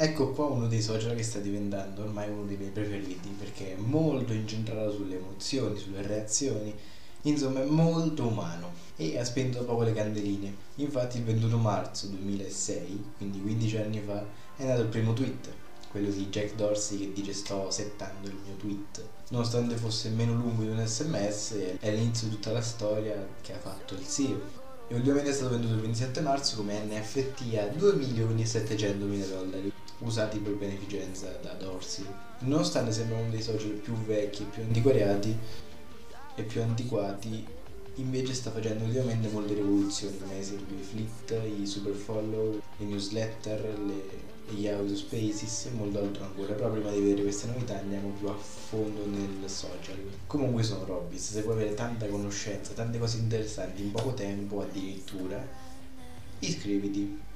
Ecco qua uno dei social che sta diventando ormai uno dei miei preferiti perché è molto incentrato sulle emozioni, sulle reazioni, insomma è molto umano e ha spento poco le candeline. Infatti il 21 marzo 2006, quindi 15 anni fa, è nato il primo tweet, quello di Jack Dorsey che dice sto settando il mio tweet. Nonostante fosse meno lungo di un sms, è l'inizio di tutta la storia che ha fatto il CEO e ultimamente è stato venduto il 27 marzo come NFT a 2 milioni e 700 mila dollari usati per beneficenza da Dorsey. Nonostante sembra uno dei social più vecchi, più antiquariati e più antiquati, invece sta facendo ultimamente molte rivoluzioni, come ad esempio i flit, i super follow, le newsletter, le, gli audio spaces e molto altro ancora. Però prima di vedere queste novità andiamo più a fondo nel social. Comunque sono Robis, se vuoi avere tanta conoscenza, tante cose interessanti in poco tempo addirittura, iscriviti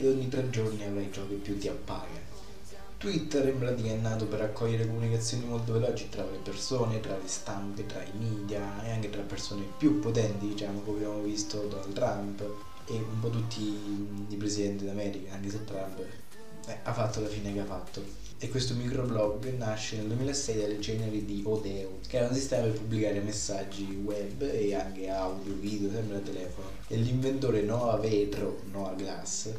ed ogni tre giorni avrai ciò che più ti appaga. Twitter in pratica è nato per accogliere comunicazioni molto veloci tra le persone, tra le stampe, tra i media e anche tra persone più potenti, diciamo, come abbiamo visto Donald Trump e un po' tutti i presidenti d'America, anche se Trump eh, ha fatto la fine che ha fatto. E questo microblog nasce nel 2006 dalle ceneri di Odeo, che era un sistema per pubblicare messaggi web e anche audio, video, sempre da telefono. E l'inventore Noah Vetro, Noah Glass,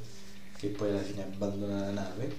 che poi alla fine abbandona la nave,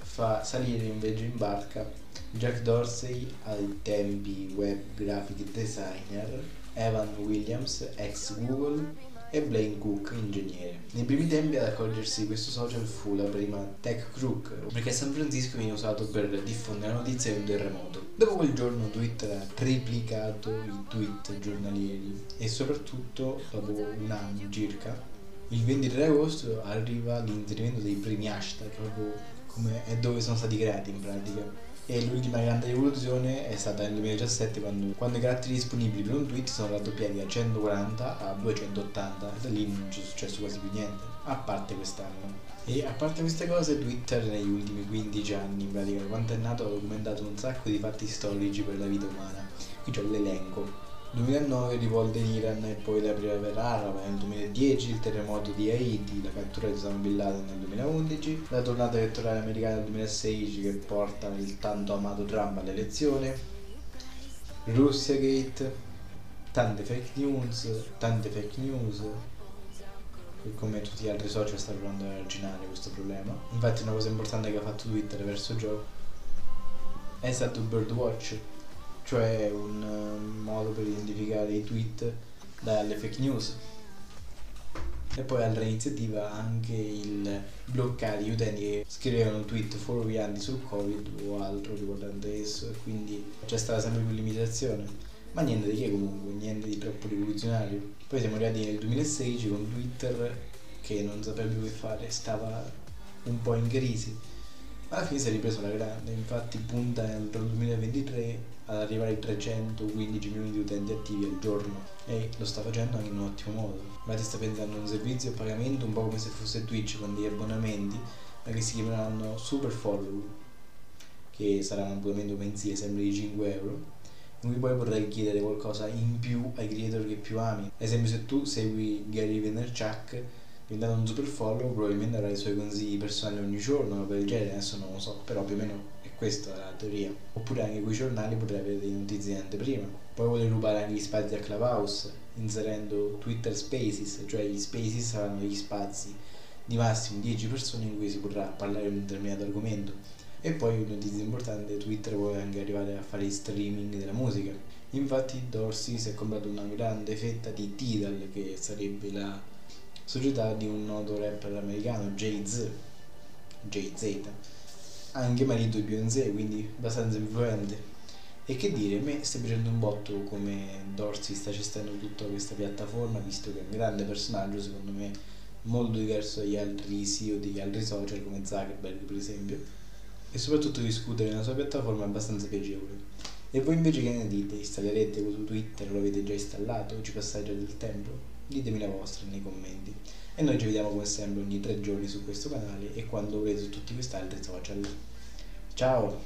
fa salire invece in barca Jack Dorsey ai tempi web graphic designer, Evan Williams, ex Google e Blaine Cook, ingegnere. Nei primi tempi ad accorgersi di questo social fu la prima Tech Crook, perché San Francisco viene usato per diffondere la notizia di un terremoto. Dopo quel giorno Twitter ha triplicato i tweet giornalieri e soprattutto dopo un anno circa il 23 agosto arriva l'inserimento dei primi hashtag, proprio come è dove sono stati creati in pratica. E l'ultima grande rivoluzione è stata nel 2017 quando, quando i caratteri disponibili per un tweet sono raddoppiati da 140 a 280 e da lì non c'è successo quasi più niente, a parte quest'anno. E a parte queste cose, Twitter negli ultimi 15 anni, in pratica, quanto è nato, ha documentato un sacco di fatti storici per la vita umana. Qui c'ho l'elenco 2009 rivolte in Iran e poi la primavera araba nel 2010, il terremoto di Haiti, la cattura di Osama nel 2011, la tornata elettorale americana del 2016 che porta il tanto amato Trump all'elezione, Russia Gate, tante fake news, tante fake news, come tutti gli altri social sta provando ad arginare questo problema. Infatti una cosa importante che ha fatto Twitter verso Joe è stato Birdwatch, cioè un uh, modo per identificare i tweet dalle fake news. E poi altra iniziativa anche il bloccare gli utenti che scrivevano tweet fuorvianti sul covid o altro riguardante esso e quindi c'è stata sempre più limitazione. Ma niente di che comunque, niente di troppo rivoluzionario. Poi siamo arrivati nel 2016 con Twitter che non sapeva più che fare, stava un po' in crisi alla fine si è ripreso la grande, infatti punta il 2023 ad arrivare ai 315 milioni di utenti attivi al giorno e lo sta facendo anche in un ottimo modo. Infatti sta pensando a un servizio a pagamento un po' come se fosse Twitch con degli abbonamenti, ma che si chiameranno Super Follow, che sarà un abbonamento mensile sempre di 5 euro, in cui poi potrai chiedere qualcosa in più ai creator che più ami. Ad esempio se tu segui Gary Vaynerchuk diventando un super follow probabilmente avrà i suoi consigli personali ogni giorno o il genere, adesso non lo so, però più o meno è questa la teoria. Oppure anche quei giornali potrai avere delle notizie di anteprima. Poi vuole rubare anche gli spazi a Clubhouse, inserendo Twitter Spaces, cioè gli spaces saranno gli spazi di massimo 10 persone in cui si potrà parlare di un determinato argomento. E poi una notizia importante, Twitter vuole anche arrivare a fare streaming della musica. Infatti Dorsey si è comprato una grande fetta di Tidal, che sarebbe la società di un noto rapper americano, Jay-Z, Jay-Z, anche marito di Beyoncé, quindi abbastanza influente. E che dire, a me sta piacendo un botto come Dorsey sta gestendo tutta questa piattaforma, visto che è un grande personaggio, secondo me molto diverso dagli altri CEO degli altri social come Zuckerberg per esempio, e soprattutto discutere nella sua piattaforma è abbastanza piacevole. E voi invece che ne dite? Installerete su Twitter? Lo avete già installato? Ci passate già del tempo? ditemi la vostra nei commenti e noi ci vediamo come sempre ogni tre giorni su questo canale e quando volete su tutti questi altri social ciao